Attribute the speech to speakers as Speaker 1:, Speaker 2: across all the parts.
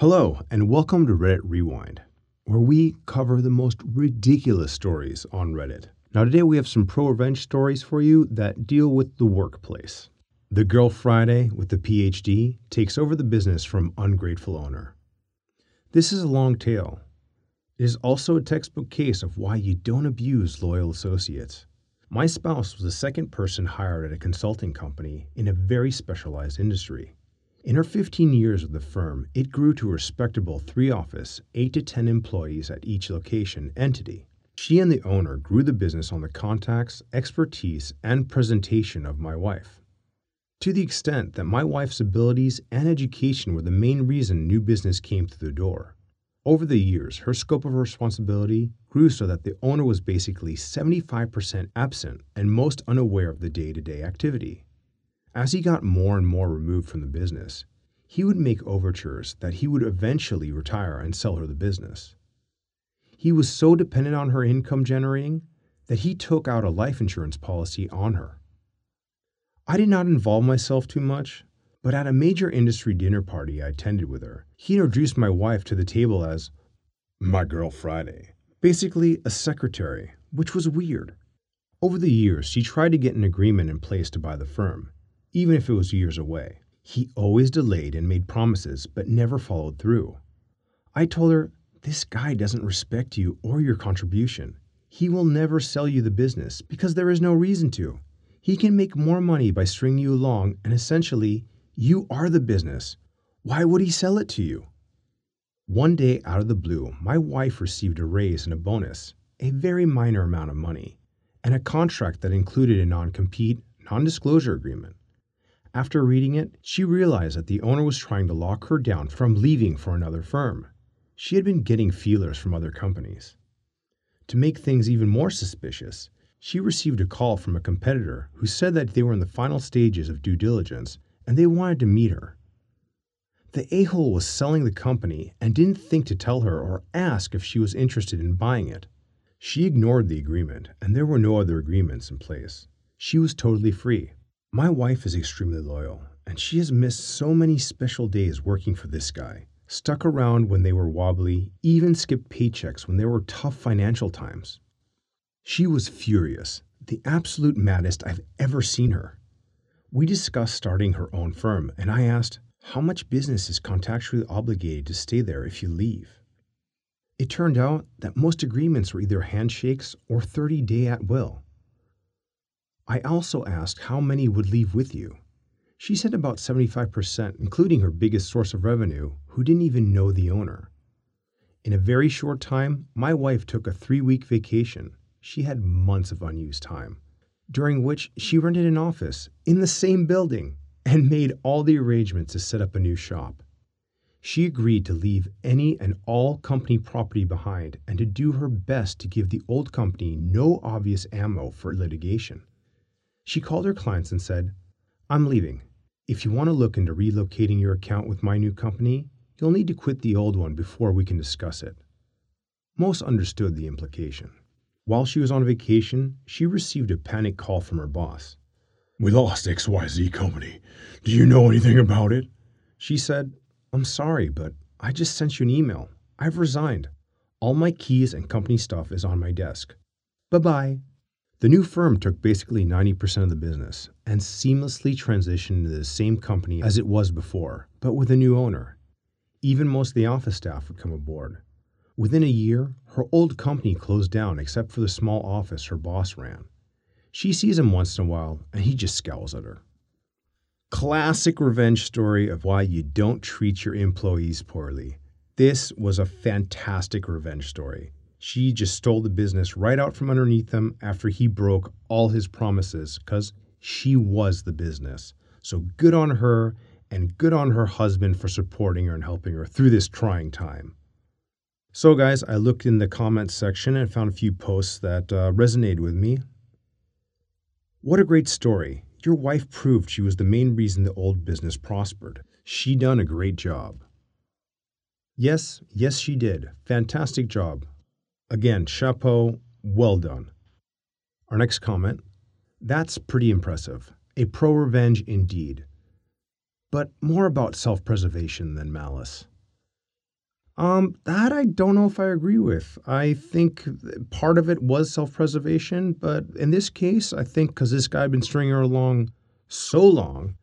Speaker 1: Hello, and welcome to Reddit Rewind, where we cover the most ridiculous stories on Reddit. Now, today we have some pro revenge stories for you that deal with the workplace. The Girl Friday with the PhD takes over the business from ungrateful owner. This is a long tale. It is also a textbook case of why you don't abuse loyal associates. My spouse was the second person hired at a consulting company in a very specialized industry. In her 15 years with the firm, it grew to a respectable three office, 8 to 10 employees at each location entity. She and the owner grew the business on the contacts, expertise, and presentation of my wife. To the extent that my wife's abilities and education were the main reason new business came through the door. Over the years, her scope of responsibility grew so that the owner was basically 75% absent and most unaware of the day to day activity. As he got more and more removed from the business, he would make overtures that he would eventually retire and sell her the business. He was so dependent on her income generating that he took out a life insurance policy on her. I did not involve myself too much, but at a major industry dinner party I attended with her, he introduced my wife to the table as my girl Friday, basically a secretary, which was weird. Over the years, she tried to get an agreement in place to buy the firm, even if it was years away. He always delayed and made promises, but never followed through. I told her, This guy doesn't respect you or your contribution. He will never sell you the business because there is no reason to. He can make more money by stringing you along, and essentially, you are the business. Why would he sell it to you? One day, out of the blue, my wife received a raise and a bonus, a very minor amount of money, and a contract that included a non compete, non disclosure agreement. After reading it, she realized that the owner was trying to lock her down from leaving for another firm. She had been getting feelers from other companies. To make things even more suspicious, she received a call from a competitor who said that they were in the final stages of due diligence and they wanted to meet her. The a hole was selling the company and didn't think to tell her or ask if she was interested in buying it. She ignored the agreement, and there were no other agreements in place. She was totally free. My wife is extremely loyal, and she has missed so many special days working for this guy. Stuck around when they were wobbly, even skipped paychecks when there were tough financial times. She was furious, the absolute maddest I've ever seen her. We discussed starting her own firm, and I asked, How much business is contractually obligated to stay there if you leave? It turned out that most agreements were either handshakes or 30 day at will. I also asked how many would leave with you. She said about 75%, including her biggest source of revenue, who didn't even know the owner. In a very short time, my wife took a three week vacation. She had months of unused time, during which she rented an office in the same building and made all the arrangements to set up a new shop. She agreed to leave any and all company property behind and to do her best to give the old company no obvious ammo for litigation. She called her clients and said, I'm leaving. If you want to look into relocating your account with my new company, you'll need to quit the old one before we can discuss it. Most understood the implication. While she was on vacation, she received a panic call from her boss.
Speaker 2: We lost XYZ Company. Do you know anything about it?
Speaker 1: She said, I'm sorry, but I just sent you an email. I've resigned. All my keys and company stuff is on my desk. Bye bye. The new firm took basically 90% of the business and seamlessly transitioned into the same company as it was before, but with a new owner. Even most of the office staff would come aboard. Within a year, her old company closed down except for the small office her boss ran. She sees him once in a while and he just scowls at her. Classic revenge story of why you don't treat your employees poorly. This was a fantastic revenge story. She just stole the business right out from underneath him after he broke all his promises because she was the business. So good on her and good on her husband for supporting her and helping her through this trying time. So, guys, I looked in the comments section and found a few posts that uh, resonated with me. What a great story. Your wife proved she was the main reason the old business prospered. She done a great job. Yes, yes, she did. Fantastic job. Again, chapeau, well done. Our next comment that's pretty impressive. A pro revenge indeed. But more about self preservation than malice. Um, that I don't know if I agree with. I think part of it was self preservation, but in this case, I think because this guy had been stringing her along so long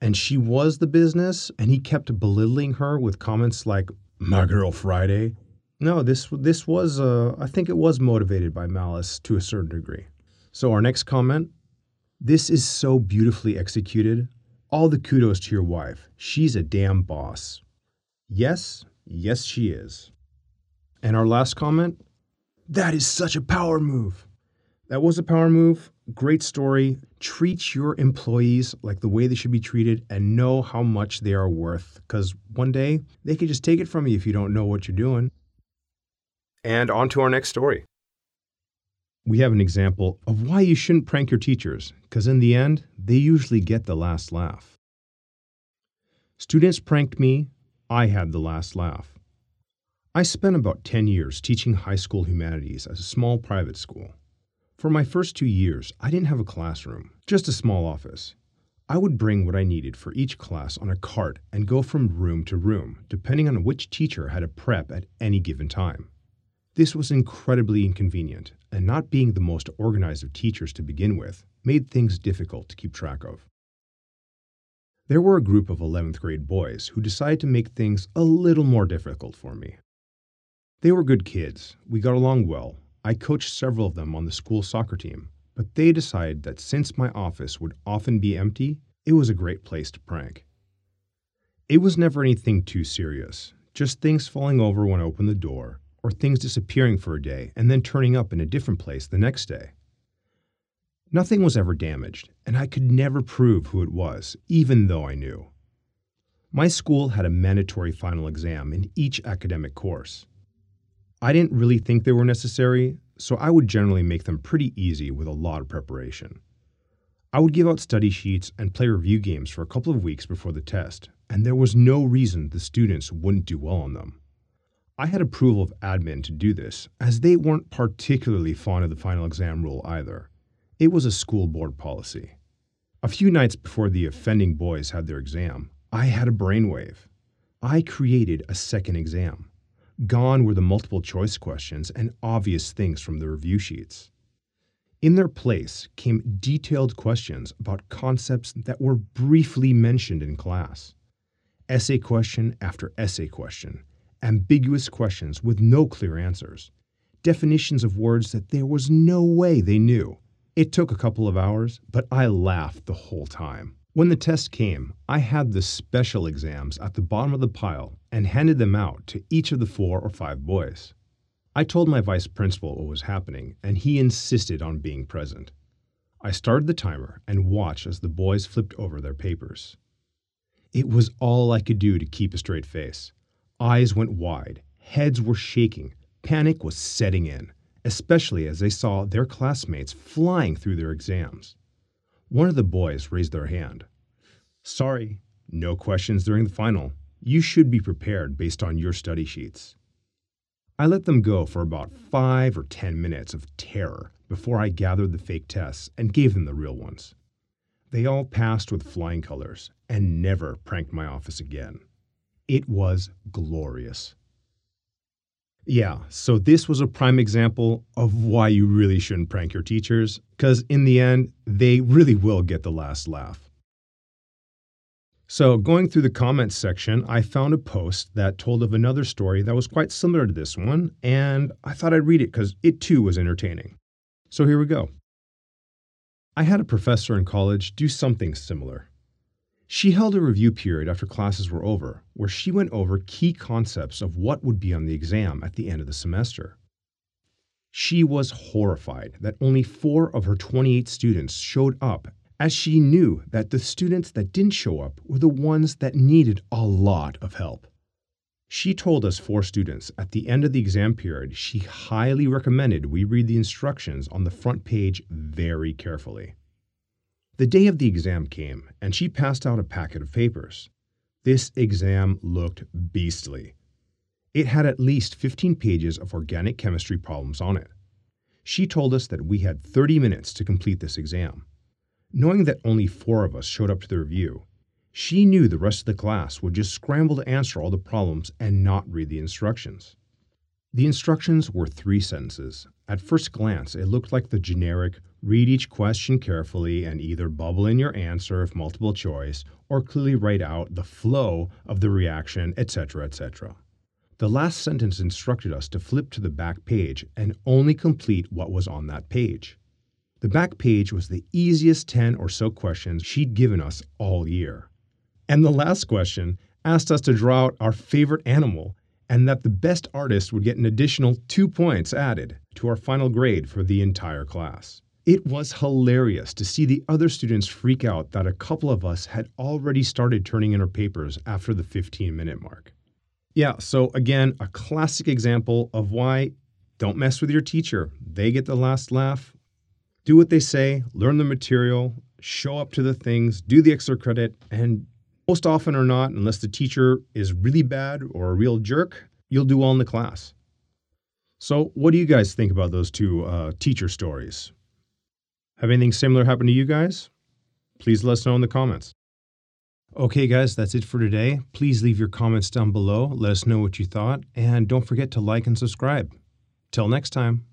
Speaker 1: and she was the business and he kept belittling her with comments like, My girl Friday. No, this, this was, uh, I think it was motivated by malice to a certain degree. So, our next comment this is so beautifully executed. All the kudos to your wife. She's a damn boss. Yes, yes, she is. And our last comment that is such a power move. That was a power move. Great story. Treat your employees like the way they should be treated and know how much they are worth because one day they could just take it from you if you don't know what you're doing. And on to our next story. We have an example of why you shouldn't prank your teachers because in the end, they usually get the last laugh. Students pranked me, I had the last laugh. I spent about 10 years teaching high school humanities at a small private school. For my first two years, I didn't have a classroom, just a small office. I would bring what I needed for each class on a cart and go from room to room, depending on which teacher had a prep at any given time. This was incredibly inconvenient, and not being the most organized of teachers to begin with made things difficult to keep track of. There were a group of 11th grade boys who decided to make things a little more difficult for me. They were good kids, we got along well, I coached several of them on the school soccer team, but they decided that since my office would often be empty, it was a great place to prank. It was never anything too serious, just things falling over when I opened the door or things disappearing for a day and then turning up in a different place the next day. Nothing was ever damaged, and I could never prove who it was, even though I knew. My school had a mandatory final exam in each academic course. I didn't really think they were necessary, so I would generally make them pretty easy with a lot of preparation. I would give out study sheets and play review games for a couple of weeks before the test, and there was no reason the students wouldn't do well on them. I had approval of admin to do this, as they weren't particularly fond of the final exam rule either. It was a school board policy. A few nights before the offending boys had their exam, I had a brainwave. I created a second exam. Gone were the multiple choice questions and obvious things from the review sheets. In their place came detailed questions about concepts that were briefly mentioned in class. Essay question after essay question ambiguous questions with no clear answers, definitions of words that there was no way they knew. It took a couple of hours, but I laughed the whole time. When the test came, I had the special exams at the bottom of the pile and handed them out to each of the four or five boys. I told my vice principal what was happening, and he insisted on being present. I started the timer and watched as the boys flipped over their papers. It was all I could do to keep a straight face. Eyes went wide, heads were shaking, panic was setting in, especially as they saw their classmates flying through their exams. One of the boys raised their hand. Sorry, no questions during the final. You should be prepared based on your study sheets. I let them go for about five or ten minutes of terror before I gathered the fake tests and gave them the real ones. They all passed with flying colors and never pranked my office again. It was glorious. Yeah, so this was a prime example of why you really shouldn't prank your teachers, because in the end, they really will get the last laugh. So, going through the comments section, I found a post that told of another story that was quite similar to this one, and I thought I'd read it because it too was entertaining. So, here we go. I had a professor in college do something similar. She held a review period after classes were over, where she went over key concepts of what would be on the exam at the end of the semester. She was horrified that only four of her 28 students showed up, as she knew that the students that didn't show up were the ones that needed a lot of help. She told us four students at the end of the exam period she highly recommended we read the instructions on the front page very carefully. The day of the exam came, and she passed out a packet of papers. This exam looked beastly. It had at least 15 pages of organic chemistry problems on it. She told us that we had 30 minutes to complete this exam. Knowing that only four of us showed up to the review, She knew the rest of the class would just scramble to answer all the problems and not read the instructions. The instructions were three sentences. At first glance, it looked like the generic read each question carefully and either bubble in your answer if multiple choice or clearly write out the flow of the reaction, etc., etc. The last sentence instructed us to flip to the back page and only complete what was on that page. The back page was the easiest 10 or so questions she'd given us all year. And the last question asked us to draw out our favorite animal and that the best artist would get an additional two points added to our final grade for the entire class. It was hilarious to see the other students freak out that a couple of us had already started turning in our papers after the 15 minute mark. Yeah, so again, a classic example of why don't mess with your teacher. They get the last laugh. Do what they say, learn the material, show up to the things, do the extra credit, and most often or not, unless the teacher is really bad or a real jerk, you'll do well in the class. So, what do you guys think about those two uh, teacher stories? Have anything similar happen to you guys? Please let us know in the comments. Okay, guys, that's it for today. Please leave your comments down below. Let us know what you thought, and don't forget to like and subscribe. Till next time.